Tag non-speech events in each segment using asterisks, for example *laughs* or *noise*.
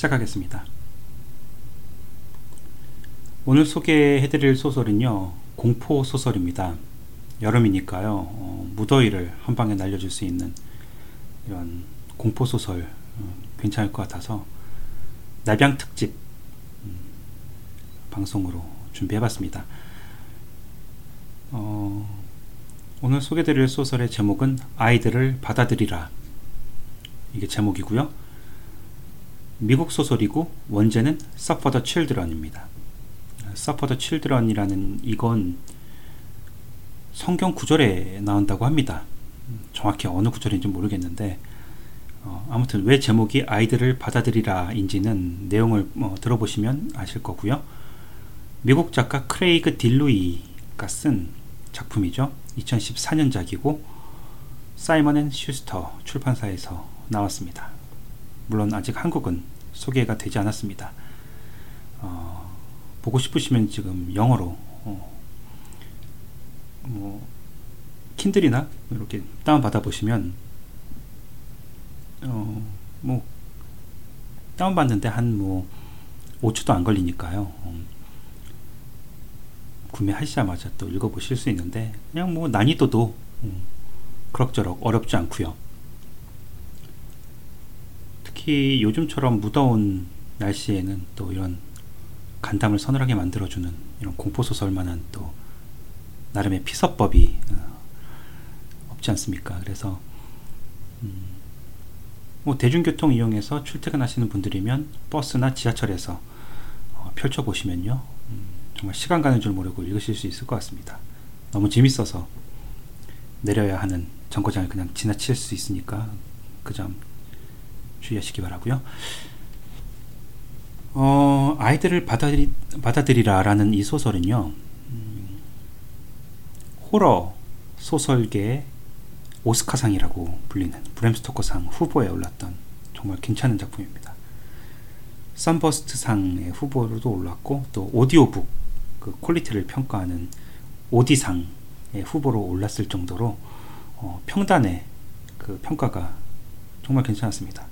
시작하겠습니다. 오늘 소개해드릴 소설은요 공포 소설입니다. 여름이니까요 어, 무더위를 한 방에 날려줄 수 있는 이런 공포 소설 어, 괜찮을 것 같아서 날병 특집 음, 방송으로 준비해봤습니다. 어, 오늘 소개드릴 소설의 제목은 아이들을 받아들이라 이게 제목이고요. 미국 소설이고 원제는 Suffer the Children입니다. Suffer the Children이라는 이건 성경 구절에 나온다고 합니다. 정확히 어느 구절인지 모르겠는데 어, 아무튼 왜 제목이 아이들을 받아들이라인지는 내용을 어, 들어보시면 아실 거고요. 미국 작가 크레이그 딜루이가 쓴 작품이죠. 2014년작이고 사이먼 앤 슈스터 출판사에서 나왔습니다. 물론 아직 한국은 소개가 되지 않았습니다. 어, 보고 싶으시면 지금 영어로 어, 뭐 킨들이나 이렇게 다운 받아 보시면 어, 뭐 다운 받는데 한 뭐 5초도 안 걸리니까요. 음, 구매하시자마자 또 읽어보실 수 있는데 그냥 뭐 난이도도 음, 그럭저럭 어렵지 않고요. 특히 요즘처럼 무더운 날씨에는 또 이런 간담을 서늘하게 만들어주는 이런 공포소설만한 또 나름의 피서법이 어, 없지 않습니까? 그래서 음, 뭐 대중교통 이용해서 출퇴근하시는 분들이면 버스나 지하철에서 어, 펼쳐 보시면요 음, 정말 시간 가는 줄 모르고 읽으실 수 있을 것 같습니다. 너무 재밌어서 내려야 하는 정거장을 그냥 지나칠 수 있으니까 그 점 주의하시기 바라고요. 어, 아이들을 받아들이, 받아들이라라는 이 소설은요, 음, 호러 소설계의 오스카상이라고 불리는 브램 스토커상 후보에 올랐던 정말 괜찮은 작품입니다. 썬버스트상의 후보로도 올랐고 또 오디오북 그 퀄리티를 평가하는 오디상의 후보로 올랐을 정도로 어, 평단의 그 평가가 정말 괜찮았습니다.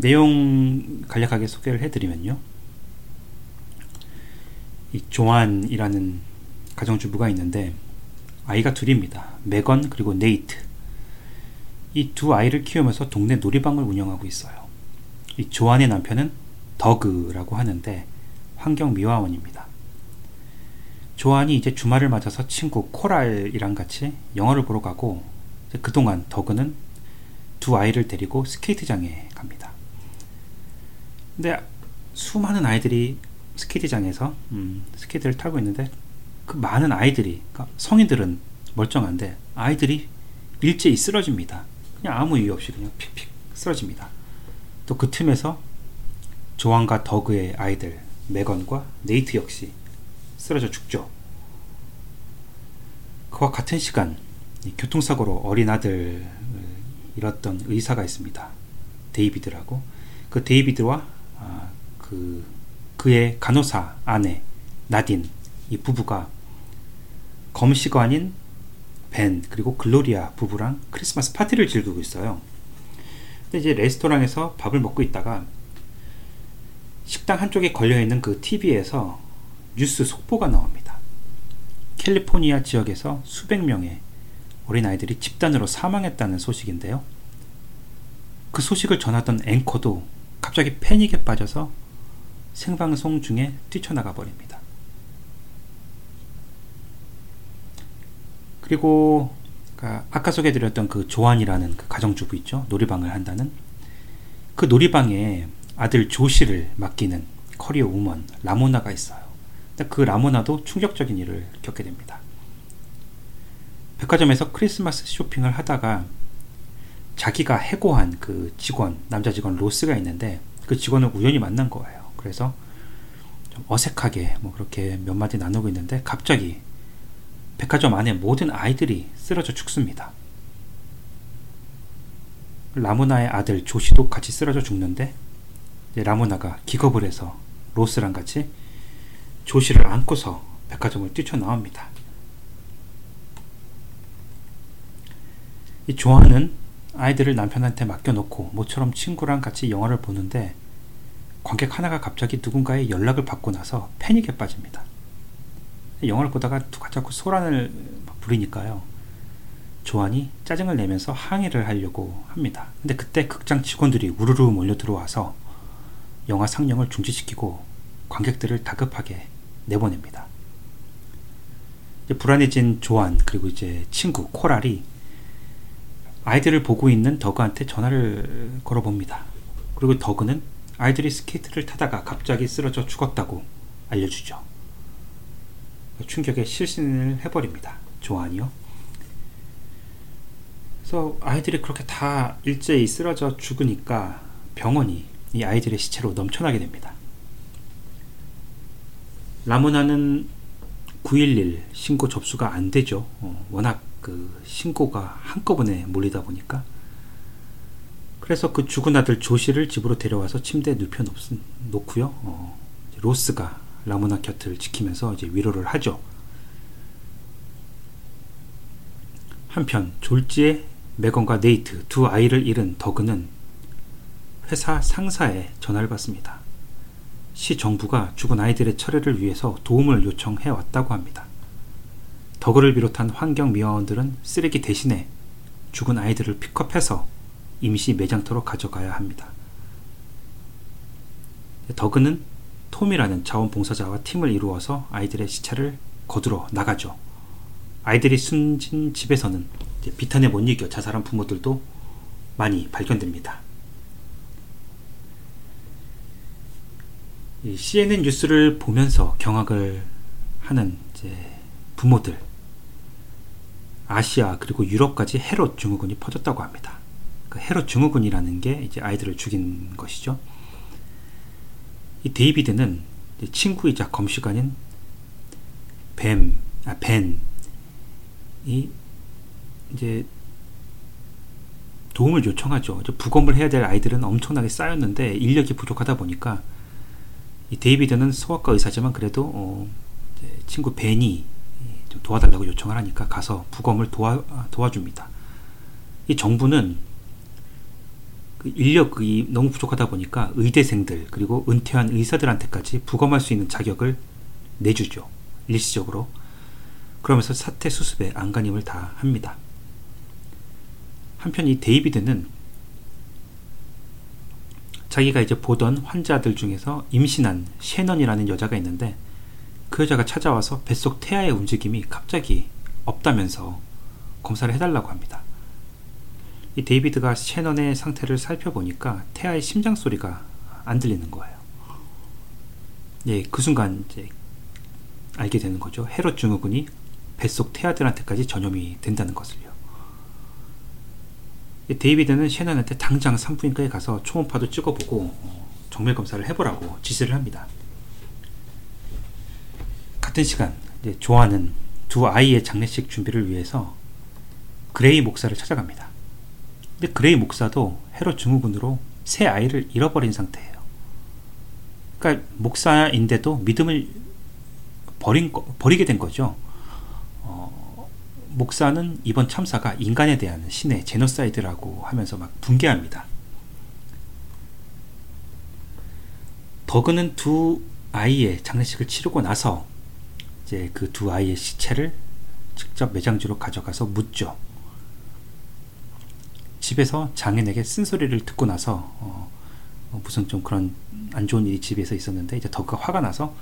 내용 간략하게 소개를 해드리면요. 이 조안이라는 가정주부가 있는데 아이가 둘입니다. 메건 그리고 네이트. 이 두 아이를 키우면서 동네 놀이방을 운영하고 있어요. 이 조안의 남편은 더그라고 하는데 환경미화원입니다. 조안이 이제 주말을 맞아서 친구 코랄이랑 같이 영화를 보러 가고 그동안 더그는 두 아이를 데리고 스케이트장에. 근데 수많은 아이들이 스케이트장에서 음, 스케이트를 타고 있는데 그 많은 아이들이 그러니까 성인들은 멀쩡한데 아이들이 일제히 쓰러집니다. 그냥 아무 이유 없이 그냥 픽픽 쓰러집니다. 또 그 틈에서 조안과 더그의 아이들 메건과 네이트 역시 쓰러져 죽죠. 그와 같은 시간 교통사고로 어린 아들을 잃었던 의사가 있습니다. 데이비드라고. 그 데이비드와 아, 그 그의 간호사 아내 나딘 이 부부가 아닌 벤 그리고 글로리아 부부랑 크리스마스 파티를 즐기고 있어요. 근데 이제 레스토랑에서 밥을 먹고 있다가 식당 한쪽에 걸려 있는 그 TV에서 뉴스 속보가 나옵니다. 캘리포니아 지역에서 수백 명의 어린아이들이 집단으로 사망했다는 소식인데요. 그 소식을 전하던 앵커도 갑자기 패닉에 빠져서 생방송 중에 뛰쳐나가 버립니다. 그리고 아까 소개해드렸던 그 조안이라는 그 가정주부 있죠. 놀이방을 한다는 그 놀이방에 아들 조씨를 맡기는 커리어 우먼 라모나가 있어요. 그 라모나도 충격적인 일을 겪게 됩니다. 백화점에서 크리스마스 쇼핑을 하다가 자기가 해고한 그 직원, 남자 직원 로스가 있는데 그 직원을 우연히 만난 거예요. 그래서 좀 어색하게 뭐 그렇게 몇 마디 나누고 있는데 갑자기 백화점 안에 모든 아이들이 쓰러져 죽습니다. 라모나의 아들 조시도 같이 쓰러져 죽는데 라모나가 기겁을 해서 로스랑 같이 조시를 안고서 백화점을 뛰쳐나옵니다. 이 조한은 아이들을 남편한테 맡겨놓고 모처럼 친구랑 같이 영화를 보는데 관객 하나가 갑자기 누군가의 연락을 받고 나서 패닉에 빠집니다. 영화를 보다가 누가 자꾸 소란을 부리니까요. 조안이 짜증을 내면서 항의를 하려고 합니다. 근데 그때 극장 직원들이 우르르 몰려 들어와서 영화 상영을 중지시키고 관객들을 다급하게 내보냅니다. 불안해진 조안 그리고 이제 친구 코랄이 아이들을 보고 있는 더그한테 전화를 걸어봅니다. 그리고 더그는 아이들이 스케이트를 타다가 갑자기 쓰러져 죽었다고 알려주죠. 충격에 실신을 해버립니다. 조안이요. 그래서 아이들이 그렇게 다 일제히 쓰러져 죽으니까 병원이 이 아이들의 시체로 넘쳐나게 됩니다. 라모나는 911 신고 접수가 안 되죠. 어, 워낙 그 신고가 한꺼번에 몰리다 보니까. 그래서 그 죽은 아들 조시를 집으로 데려와서 침대에 눕혀 놓 고요. 어, 로스가 라모나 곁을 지키면서 이제 위로를 하죠. 한편 졸지에 메건과 네이트 두 아이를 잃은 더그는 회사 상사에 전화를 받습니다. 시 정부가 죽은 아이들의 처리를 위해서 도움을 요청해 왔다고 합니다. 더그를 비롯한 환경 미화원들은 쓰레기 대신에 죽은 아이들을 픽업해서 임시 매장터로 가져가야 합니다. 더그는 톰이라는 자원봉사자와 팀을 이루어서 아이들의 시체를 거두러 나가죠. 아이들이 숨진 집에서는 비탄에 못 이겨 자살한 부모들도 많이 발견됩니다. CNN 뉴스를 보면서 경악을 하는 부모들, 아시아 그리고 유럽까지 헤롯 증후군이 퍼졌다고 합니다. 그 헤롯 증후군이라는 게 이제 아이들을 죽인 것이죠. 이 데이비드는 친구이자 검시관인 뱀, 아, 벤이 이제 도움을 요청하죠. 부검을 해야 될 아이들은 엄청나게 쌓였는데 인력이 부족하다 보니까 이 데이비드는 소아과 의사지만 그래도 어, 친구 벤이 좀 도와달라고 요청을 하니까 가서 부검을 도와, 도와줍니다. 이 정부는 그 인력이 너무 부족하다 보니까 의대생들 그리고 은퇴한 의사들한테까지 부검할 수 있는 자격을 내주죠. 일시적으로. 그러면서 사태 수습에 안간힘을 다 합니다. 한편 이 데이비드는 자기가 이제 보던 환자들 중에서 임신한 셰넌이라는 여자가 있는데 그 여자가 찾아와서 뱃속 태아의 움직임이 갑자기 없다면서 검사를 해달라고 합니다. 이 데이비드가 셰넌의 상태를 살펴보니까 태아의 심장 소리가 안 들리는 거예요. 예, 그 순간 이제 알게 되는 거죠. 헤롯 증후군이 뱃속 태아들한테까지 전염이 된다는 것을요. 데이비드는 셰넌한테 당장 산부인과에 가서 초음파도 찍어보고 어, 정밀 검사를 해보라고 지시를 합니다. 같은 시간 조안은 두 아이의 장례식 준비를 위해서 그레이 목사를 찾아갑니다. 근데 그레이 목사도 헤롯 증후군으로 세 아이를 잃어버린 상태예요. 그러니까 목사인데도 믿음을 버린 거, 버리게 된 거죠. 어, 목사는 이번 참사가 인간에 대한 신의 제노사이드라고 하면서 막 분개합니다. 버그는 두 아이의 장례식을 치르고 나서 이제 그 두 아이의 시체를 직접 매장지로 가져가서 묻죠. 집에서 장인에게 쓴소리를 듣고 나서 어, 어, 무슨 좀 그런 안 좋은 일이 집에서 있었는데 이제 더가 화가 나서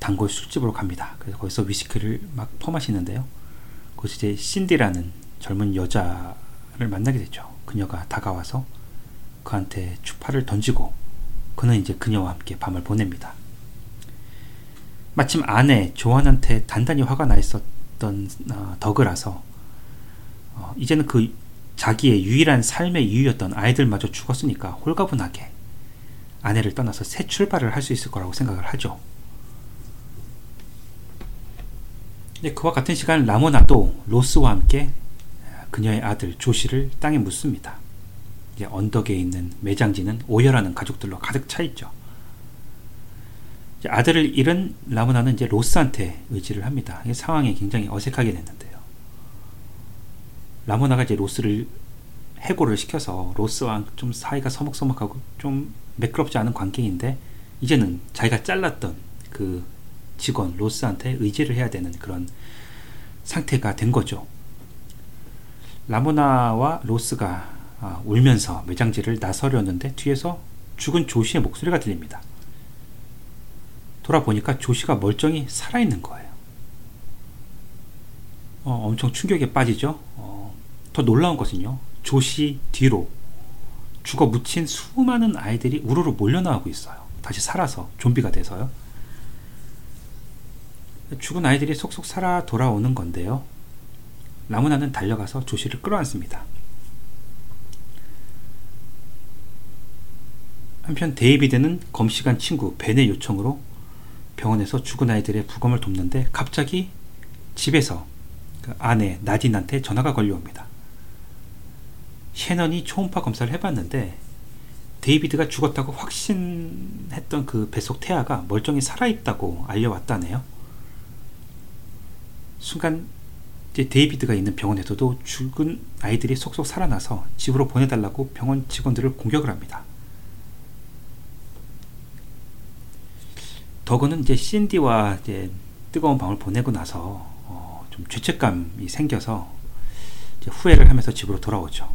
단골 술집으로 갑니다. 그래서 거기서 위스키를 막 퍼마시는데요. 거기서 이제 신디라는 젊은 여자를 만나게 되죠. 그녀가 다가와서 그한테 추파를 던지고 그는 이제 그녀와 함께 밤을 보냅니다. 마침 아내 조한한테 단단히 화가 나 있었던 어, 덕이라서 어, 이제는 그 자기의 유일한 삶의 이유였던 아이들마저 죽었으니까 홀가분하게 아내를 떠나서 새 출발을 할 수 있을 거라고 생각을 하죠. 그와 같은 시간 라모나도 로스와 함께 그녀의 아들 조시를 땅에 묻습니다. 언덕에 있는 매장지는 오열하는 가족들로 가득 차 있죠. 아들을 잃은 라모나는 이제 로스한테 의지를 합니다. 상황이 굉장히 어색하게 됐는데요. 라모나가 이제 로스를 해고를 시켜서 로스와 좀 사이가 서먹서먹하고 좀 매끄럽지 않은 관계인데 이제는 자기가 잘랐던 그 직원 로스한테 의지를 해야 되는 그런 상태가 된 거죠. 라모나와 로스가 아, 울면서 매장지를 나서려는데 뒤에서 죽은 조시의 목소리가 들립니다. 돌아보니까 조시가 멀쩡히 살아있는 거예요. 어, 엄청 충격에 빠지죠. 어, 더 놀라운 것은요. 조시 뒤로 죽어 묻힌 수많은 아이들이 우르르 몰려나오고 있어요. 다시 살아서 좀비가 돼서요. 죽은 아이들이 속속 살아 돌아오는 건데요. 라모나는 달려가서 조시를 끌어안습니다. 한편 데이비드는 검시관 친구 벤의 요청으로 병원에서 죽은 아이들의 부검을 돕는데 갑자기 집에서 그 아내 나딘한테 전화가 걸려옵니다. 셰넌이 초음파 검사를 해봤는데 데이비드가 죽었다고 확신했던 그 뱃속 태아가 멀쩡히 살아있다고 알려왔다네요. 순간 이제 데이비드가 있는 병원에서도 죽은 아이들이 속속 살아나서 집으로 보내달라고 병원 직원들을 공격을 합니다. 더그는 이제 신디와 이제 뜨거운 밤을 보내고 나서 어, 좀 죄책감이 생겨서 후회를 하면서 집으로 돌아오죠.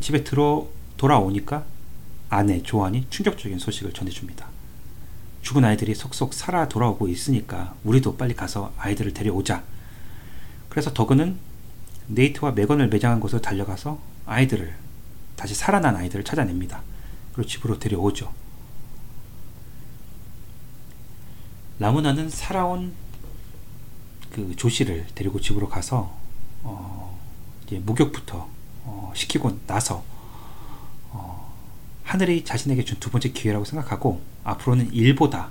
집에 들어 돌아오니까 아내 조안이 충격적인 소식을 전해줍니다. 죽은 아이들이 속속 살아 돌아오고 있으니까 우리도 빨리 가서 아이들을 데려오자. 그래서 더그는 네이트와 메건을 매장한 곳으로 달려가서 아이들을 다시 살아난 아이들을 찾아냅니다. 그리고 집으로 데려오죠. 라무나는 살아온 그 조씨를 데리고 집으로 가서 어, 목욕부터 어, 시키고 나서 어, 하늘이 자신에게 준 두 번째 기회라고 생각하고 앞으로는 일보다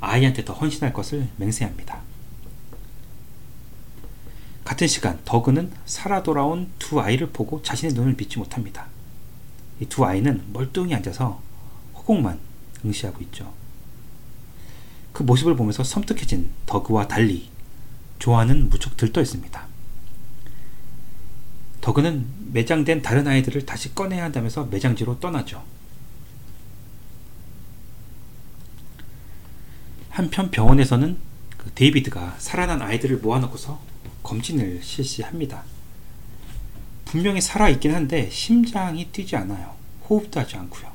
아이한테 더 헌신할 것을 맹세합니다. 같은 시간 더그는 살아 돌아온 두 아이를 보고 자신의 눈을 믿지 못합니다. 이 두 아이는 멀뚱히 앉아서 허공만 응시하고 있죠. 그 모습을 보면서 섬뜩해진 더그와 달리 조아는 무척 들떠 있습니다. 더그는 매장된 다른 아이들을 다시 꺼내야 한다면서 매장지로 떠나죠. 한편 병원에서는 그 데이비드가 살아난 아이들을 모아놓고서 검진을 실시합니다. 분명히 살아있긴 한데 심장이 뛰지 않아요. 호흡도 하지 않고요.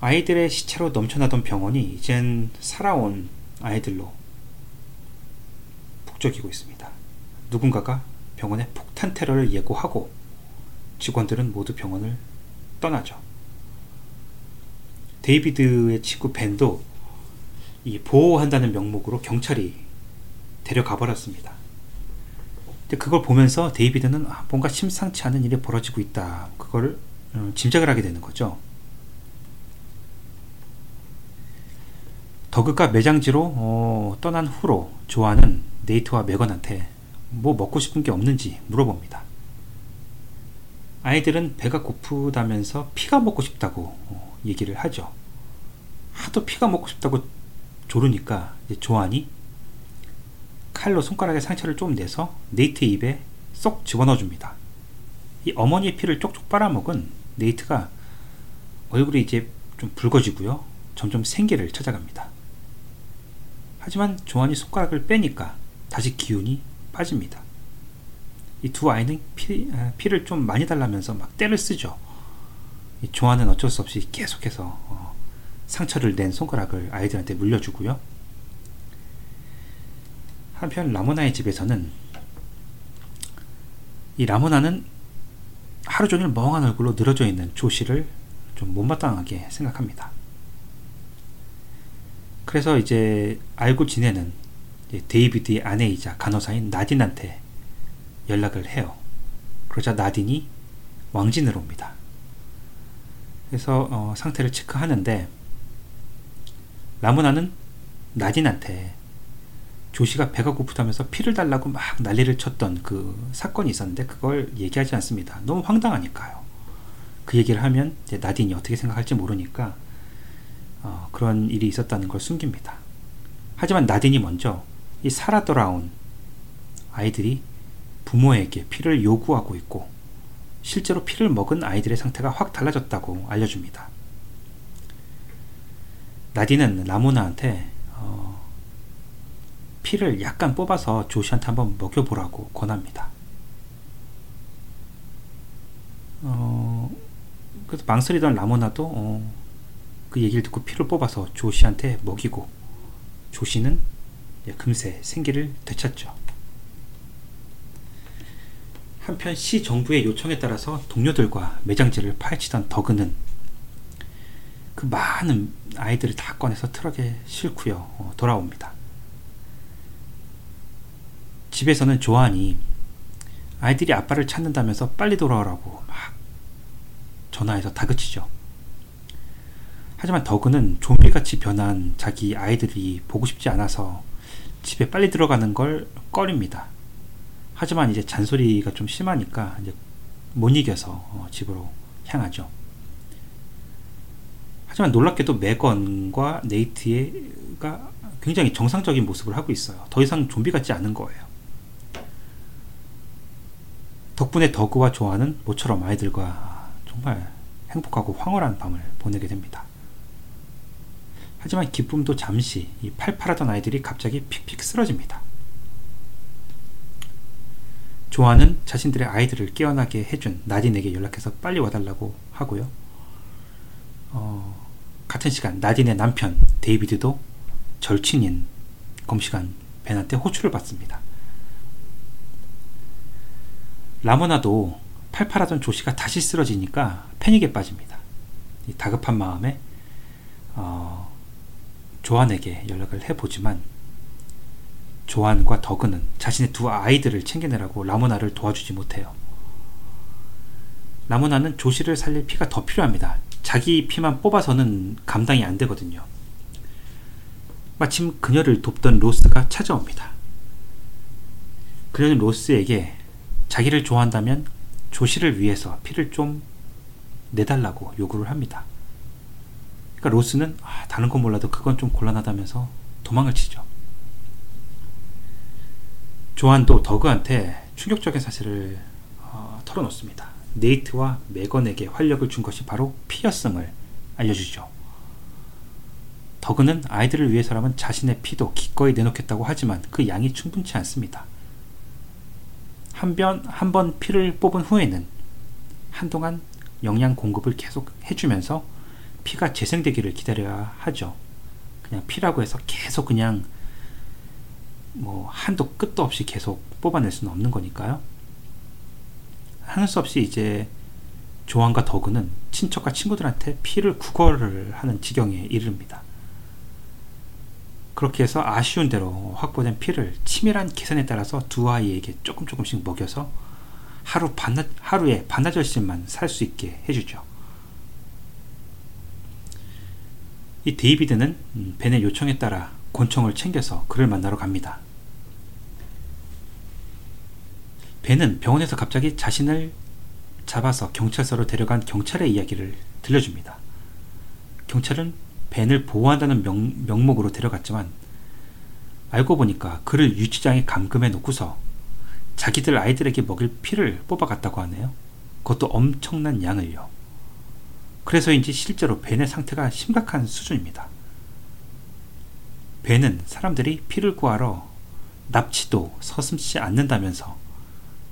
아이들의 시체로 넘쳐나던 병원이 이젠 살아온 아이들로 북적이고 있습니다. 누군가가 병원에 폭탄 테러를 예고하고 직원들은 모두 병원을 떠나죠. 데이비드의 친구 벤도 이 보호한다는 명목으로 경찰이 데려가 버렸습니다. 그걸 보면서 데이비드는 아, 뭔가 심상치 않은 일이 벌어지고 있다. 그걸 어, 짐작을 하게 되는 거죠. 더그가 매장지로 어, 떠난 후로 조아는 네이트와 메건한테 뭐 먹고 싶은 게 없는지 물어봅니다. 아이들은 배가 고프다면서 피가 먹고 싶다고 어, 얘기를 하죠. 하도 피가 먹고 싶다고 조르니까 조안이 칼로 손가락에 상처를 좀 내서 네이트 입에 쏙 집어넣어 줍니다. 이 어머니의 피를 쪽쪽 빨아먹은 네이트가 얼굴이 이제 좀 붉어지고요. 점점 생기를 찾아갑니다. 하지만 조안이 손가락을 빼니까 다시 기운이 빠집니다. 이 두 아이는 피, 아, 피를 좀 많이 달라면서 막 때를 쓰죠. 조안은 어쩔 수 없이 계속해서 어, 상처를 낸 손가락을 아이들한테 물려주고요. 한편 라모나의 집에서는 이 라모나는 하루 종일 멍한 얼굴로 늘어져 있는 조씨를 좀 못마땅하게 생각합니다. 그래서 이제 알고 지내는 데이비드의 아내이자 간호사인 나딘한테 연락을 해요. 그러자 나딘이 왕진으로 옵니다. 그래서 어, 상태를 체크하는데 라모나는 나딘한테 조씨가 배가 고프다면서 피를 달라고 막 난리를 쳤던 그 사건이 있었는데 그걸 얘기하지 않습니다. 너무 황당하니까요. 그 얘기를 하면 나딘이 어떻게 생각할지 모르니까 어, 그런 일이 있었다는 걸 숨깁니다. 하지만 나딘이 먼저 이 살아 돌아온 아이들이 부모에게 피를 요구하고 있고 실제로 피를 먹은 아이들의 상태가 확 달라졌다고 알려줍니다. 나디는 라모나한테 어, 피를 약간 뽑아서 조시한테 한번 먹여보라고 권합니다. 어, 그래서 망설이던 라모나도 어, 그 얘기를 듣고 피를 뽑아서 조시한테 먹이고 조시는 금세 생기를 되찾죠. 한편 시 정부의 요청에 따라서 동료들과 매장지를 파헤치던 더그는 그 많은 아이들을 다 꺼내서 트럭에 싣고요 어, 돌아옵니다. 집에서는 조안이 아이들이 아빠를 찾는다면서 빨리 돌아오라고 막 전화해서 다그치죠. 하지만 더그는 좀비같이 변한 자기 아이들이 보고 싶지 않아서 집에 빨리 들어가는 걸 꺼립니다. 하지만 이제 잔소리가 좀 심하니까 이제 못 이겨서 어, 집으로 향하죠. 하지만 놀랍게도 메건과 네이트가 굉장히 정상적인 모습을 하고 있어요. 더 이상 좀비 같지 않은 거예요. 덕분에 더그와 조아는 모처럼 아이들과 정말 행복하고 황홀한 밤을 보내게 됩니다. 하지만 기쁨도 잠시 이 팔팔하던 아이들이 갑자기 픽픽 쓰러집니다. 조아는 자신들의 아이들을 깨어나게 해준 나딘에게 연락해서 빨리 와달라고 하고요. 어, 같은 시간 나딘의 남편 데이비드도 절친인 검시관 벤한테 호출을 받습니다. 라모나도 팔팔하던 조시가 다시 쓰러지니까 패닉에 빠집니다. 다급한 마음에 어, 조안에게 연락을 해보지만 조안과 더그는 자신의 두 아이들을 챙겨내라고 라모나를 도와주지 못해요. 라모나는 조시를 살릴 피가 더 필요합니다. 자기 피만 뽑아서는 감당이 안 되거든요. 마침 그녀를 돕던 로스가 찾아옵니다. 그녀는 로스에게 자기를 좋아한다면 조시를 위해서 피를 좀 내달라고 요구를 합니다. 그러니까 로스는 아, 다른 건 몰라도 그건 좀 곤란하다면서 도망을 치죠. 조한도 더그한테 충격적인 사실을 어, 털어놓습니다. 네이트와 메건에게 활력을 준 것이 바로 피였음을 알려주죠. 더그는 아이들을 위해서라면 자신의 피도 기꺼이 내놓겠다고 하지만 그 양이 충분치 않습니다. 한번 피를 뽑은 후에는 한동안 영양 공급을 계속 해주면서 피가 재생되기를 기다려야 하죠. 그냥 피라고 해서 계속 그냥 뭐 한도 끝도 없이 계속 뽑아낼 수는 없는 거니까요. 하는 수 없이 이제 조한과 더그는 친척과 친구들한테 피를 구걸을 하는 지경에 이릅니다. 그렇게 해서 아쉬운 대로 확보된 피를 치밀한 계산에 따라서 두 아이에게 조금 조금씩 먹여서 하루 반나, 하루에 반나절씩만 살 수 있게 해주죠. 이 데이비드는 음, 벤의 요청에 따라 곤청을 챙겨서 그를 만나러 갑니다. 벤은 병원에서 갑자기 자신을 잡아서 경찰서로 데려간 경찰의 이야기를 들려줍니다. 경찰은 벤을 보호한다는 명, 명목으로 데려갔지만 알고 보니까 그를 유치장에 감금해 놓고서 자기들 아이들에게 먹일 피를 뽑아갔다고 하네요. 그것도 엄청난 양을요. 그래서인지 실제로 벤의 상태가 심각한 수준입니다. 벤은 사람들이 피를 구하러 납치도 서슴지 않는다면서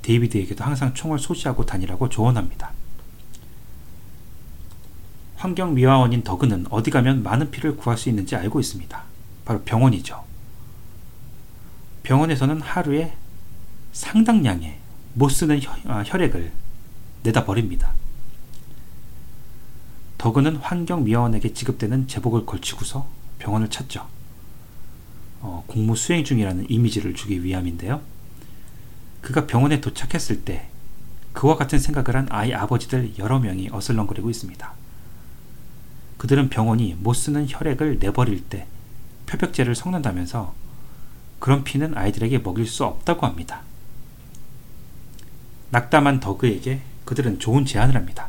데이비드에게도 항상 총을 소지하고 다니라고 조언합니다. 환경미화원인 더그는 어디 가면 많은 피를 구할 수 있는지 알고 있습니다. 바로 병원이죠. 병원에서는 하루에 상당량의 못 쓰는 아, 혈액을 내다 버립니다. 더그는 환경미화원에게 지급되는 제복을 걸치고서 병원을 찾죠. 어, 공무 수행 중이라는 이미지를 주기 위함인데요. 그가 병원에 도착했을 때 그와 같은 생각을 한 아이 아버지들 여러 명이 어슬렁거리고 있습니다. 그들은 병원이 못 쓰는 혈액을 내버릴 때 표백제를 섞는다면서 그런 피는 아이들에게 먹일 수 없다고 합니다. 낙담한 더그에게 그들은 좋은 제안을 합니다.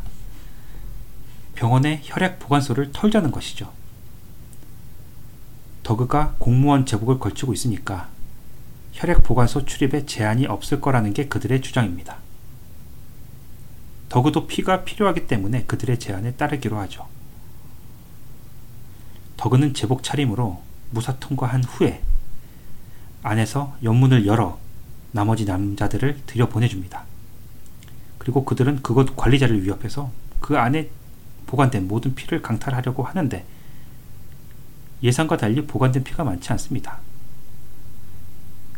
병원의 혈액 보관소를 털자는 것이죠. 더그가 공무원 제복을 걸치고 있으니까 혈액 보관소 출입에 제한이 없을 거라는 게 그들의 주장입니다. 더구도 피가 필요하기 때문에 그들의 제안에 따르기로 하죠. 더그는 제복 차림으로 무사 통과한 후에 안에서 연문을 열어 나머지 남자들을 들여보내줍니다. 그리고 그들은 그곳 관리자를 위협해서 그 안에 보관된 모든 피를 강탈하려고 하는데 예상과 달리 보관된 피가 많지 않습니다.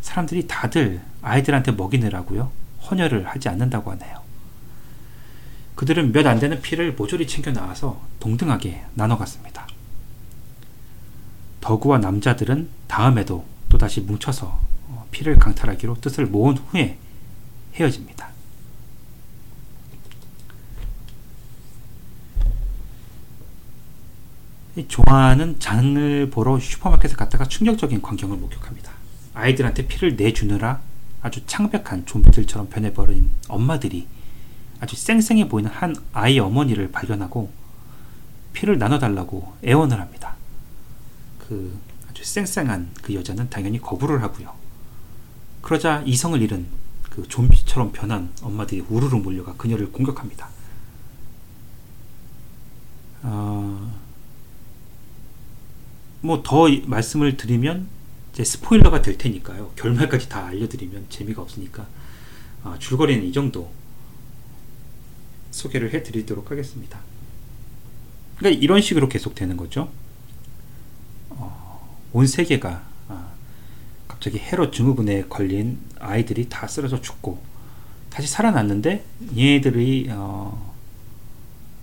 사람들이 다들 아이들한테 먹이느라고요. 헌혈을 하지 않는다고 하네요. 그들은 몇 안 되는 피를 모조리 챙겨 나와서 동등하게 나눠 갔습니다. 더구와 남자들은 다음에도 또다시 뭉쳐서 어, 피를 강탈하기로 뜻을 모은 후에 헤어집니다. 조아는 장을 보러 슈퍼마켓에 갔다가 충격적인 광경을 목격합니다. 아이들한테 피를 내주느라 아주 창백한 좀비들처럼 변해버린 엄마들이 아주 쌩쌩해 보이는 한 아이 어머니를 발견하고 피를 나눠달라고 애원을 합니다. 그 아주 쌩쌩한 그 여자는 당연히 거부를 하고요. 그러자 이성을 잃은 그 좀비처럼 변한 엄마들이 우르르 몰려가 그녀를 공격합니다. 어, 뭐 더 말씀을 드리면 이제 스포일러가 될 테니까요. 결말까지 다 알려드리면 재미가 없으니까 어, 줄거리는 이 정도 소개를 해드리도록 하겠습니다. 그러니까 이런 식으로 계속 되는 거죠. 어, 온 세계가 아, 갑자기 헤롯 증후군에 걸린 아이들이 다 쓰러져 죽고 다시 살아났는데 얘네들이 어,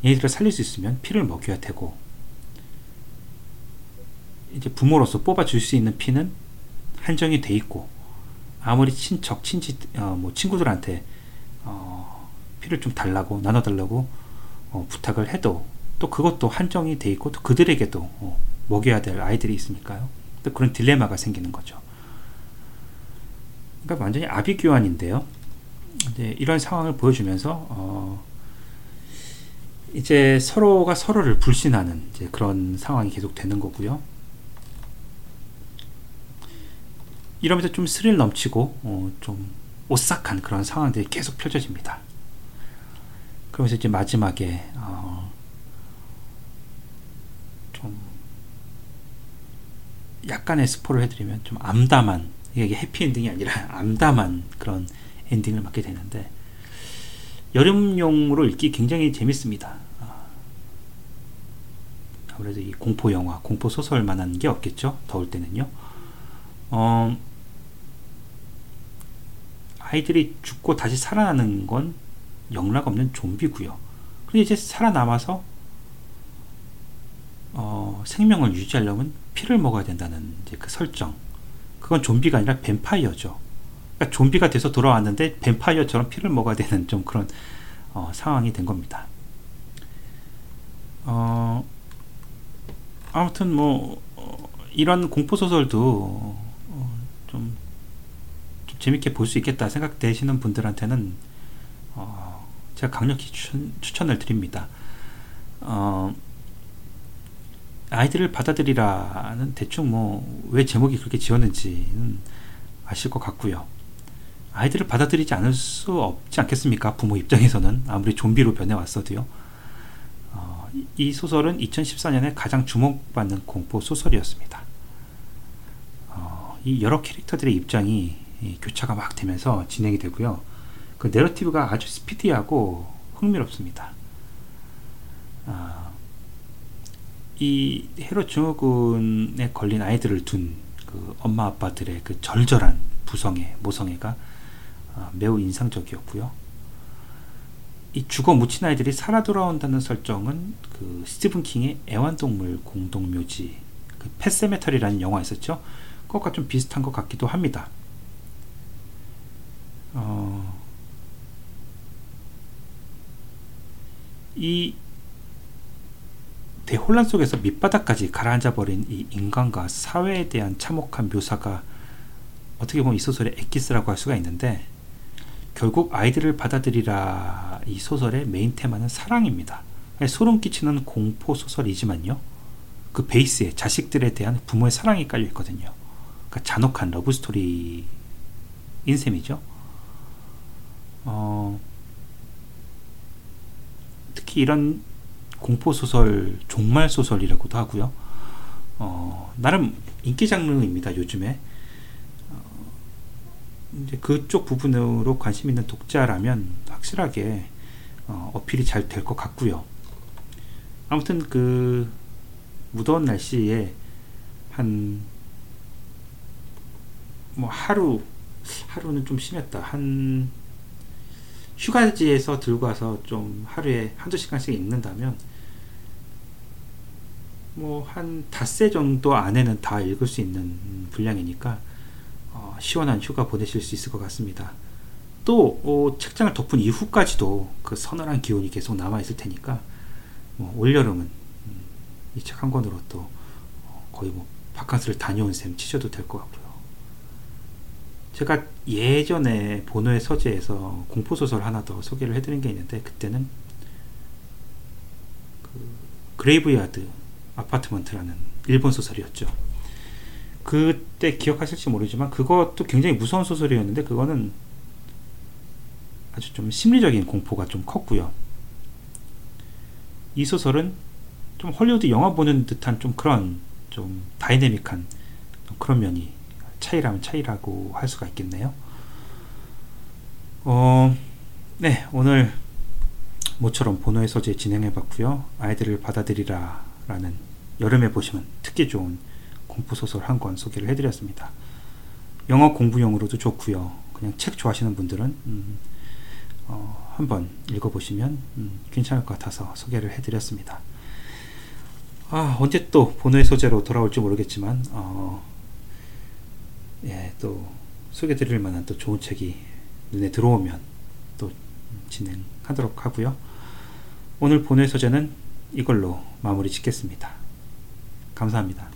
얘네들을 살릴 수 있으면 피를 먹여야 되고 이제 부모로서 뽑아줄 수 있는 피는 한정이 돼 있고 아무리 친척 친지 어, 뭐 친구들한테 어, 피를 좀 달라고 나눠달라고 어, 부탁을 해도 또 그것도 한정이 돼 있고 또 그들에게도 어, 먹여야 될 아이들이 있으니까요. 또 그런 딜레마가 생기는 거죠. 그러니까 완전히 아비규환인데요. 이제 이런 상황을 보여주면서 어, 이제 서로가 서로를 불신하는 그런 상황이 계속 되는 거고요. 이러면서 좀 스릴 넘치고 어, 좀 오싹한 그런 상황들이 계속 펼쳐집니다. 그러면서 이제 마지막에 어, 좀 약간의 스포를 해드리면 좀 암담한 이게 해피엔딩이 아니라 *laughs* 암담한 그런 엔딩을 맞게 되는데 여름용으로 읽기 굉장히 재밌습니다. 아, 아무래도 이 공포 영화, 공포 소설만한 게 없겠죠. 더울 때는요. 어, 아이들이 죽고 다시 살아나는 건 영락 없는 좀비고요. 그런데 이제 살아남아서 어, 생명을 유지하려면 피를 먹어야 된다는 이제 그 설정. 그건 좀비가 아니라 뱀파이어죠. 그러니까 좀비가 돼서 돌아왔는데 뱀파이어처럼 피를 먹어야 되는 좀 그런 어, 상황이 된 겁니다. 어, 아무튼 뭐 어, 이런 공포 소설도 어, 좀 재밌게 볼 수 있겠다 생각되시는 분들한테는 어, 제가 강력히 추천, 을 드립니다. 어, 아이들을 받아들이라는 대충 뭐 왜 제목이 그렇게 지었는지는 아실 것 같고요. 아이들을 받아들이지 않을 수 없지 않겠습니까? 부모 입장에서는 아무리 좀비로 변해왔어도요. 어, 이 소설은 2014년에 가장 주목받는 공포 소설이었습니다. 어, 이 여러 캐릭터들의 입장이 교차가 막 되면서 진행이 되고요. 그 내러티브가 아주 스피디하고 흥미롭습니다. 아, 이 헤롯 증후군에 걸린 아이들을 둔 그 엄마 아빠들의 그 절절한 부성애, 모성애가 아, 매우 인상적이었고요. 이 죽어 묻힌 아이들이 살아 돌아온다는 설정은 그 스티븐 킹의 애완동물 공동묘지 그 펫세메터리라는 영화 있었죠. 그것과 좀 비슷한 것 같기도 합니다. 어, 이 대혼란 속에서 밑바닥까지 가라앉아 버린 이 인간과 사회에 대한 참혹한 묘사가 어떻게 보면 이 소설의 엑기스라고 할 수가 있는데 결국 아이들을 받아들이라 이 소설의 메인 테마는 사랑입니다. 소름 끼치는 공포 소설이지만요. 그 베이스에 자식들에 대한 부모의 사랑이 깔려 있거든요. 그러니까 잔혹한 러브 스토리인 셈이죠. 어, 특히 이런 공포 소설, 종말 소설이라고도 하고요. 어, 나름 인기 장르입니다. 요즘에 어, 이제 그쪽 부분으로 관심 있는 독자라면 확실하게 어, 어필이 잘 될 것 같고요. 아무튼 그 무더운 날씨에 한 뭐 하루 하루는 좀 심했다. 한 휴가지에서 들고 와서 좀 하루에 한두 시간씩 읽는다면 뭐 한 닷새 정도 안에는 다 읽을 수 있는 분량이니까 어, 시원한 휴가 보내실 수 있을 것 같습니다. 또 어, 책장을 덮은 이후까지도 그 서늘한 기온이 계속 남아 있을 테니까 뭐 올여름은 음, 이 책 한 권으로 또 어, 거의 뭐 바캉스를 다녀온 셈 치셔도 될 것 같고요. 제가 예전에 보노의 서재에서 공포소설 하나 더 소개를 해드린 게 있는데 그때는 그 그레이브야드 아파트먼트라는 일본 소설이었죠. 그때 기억하실지 모르지만 그것도 굉장히 무서운 소설이었는데 그거는 아주 좀 심리적인 공포가 좀 컸고요. 이 소설은 좀 헐리우드 영화 보는 듯한 좀 그런 좀 다이내믹한 그런 면이 차이라면 차이라고 할 수가 있겠네요. 어, 네, 오늘 모처럼 본호의 소재 진행해 봤고요. 아이들을 받아들이라 라는 여름에 보시면 특히 좋은 공포소설 한 권 소개를 해드렸습니다. 영어 공부용으로도 좋고요. 그냥 책 좋아하시는 분들은 음, 어, 한번 읽어보시면 음, 괜찮을 것 같아서 소개를 해드렸습니다. 아, 언제 또 본호의 소재로 돌아올지 모르겠지만 어, 예, 또 소개드릴 만한 또 좋은 책이 눈에 들어오면 또 진행하도록 하고요. 오늘 본회 소재는 이걸로 마무리 짓겠습니다. 감사합니다.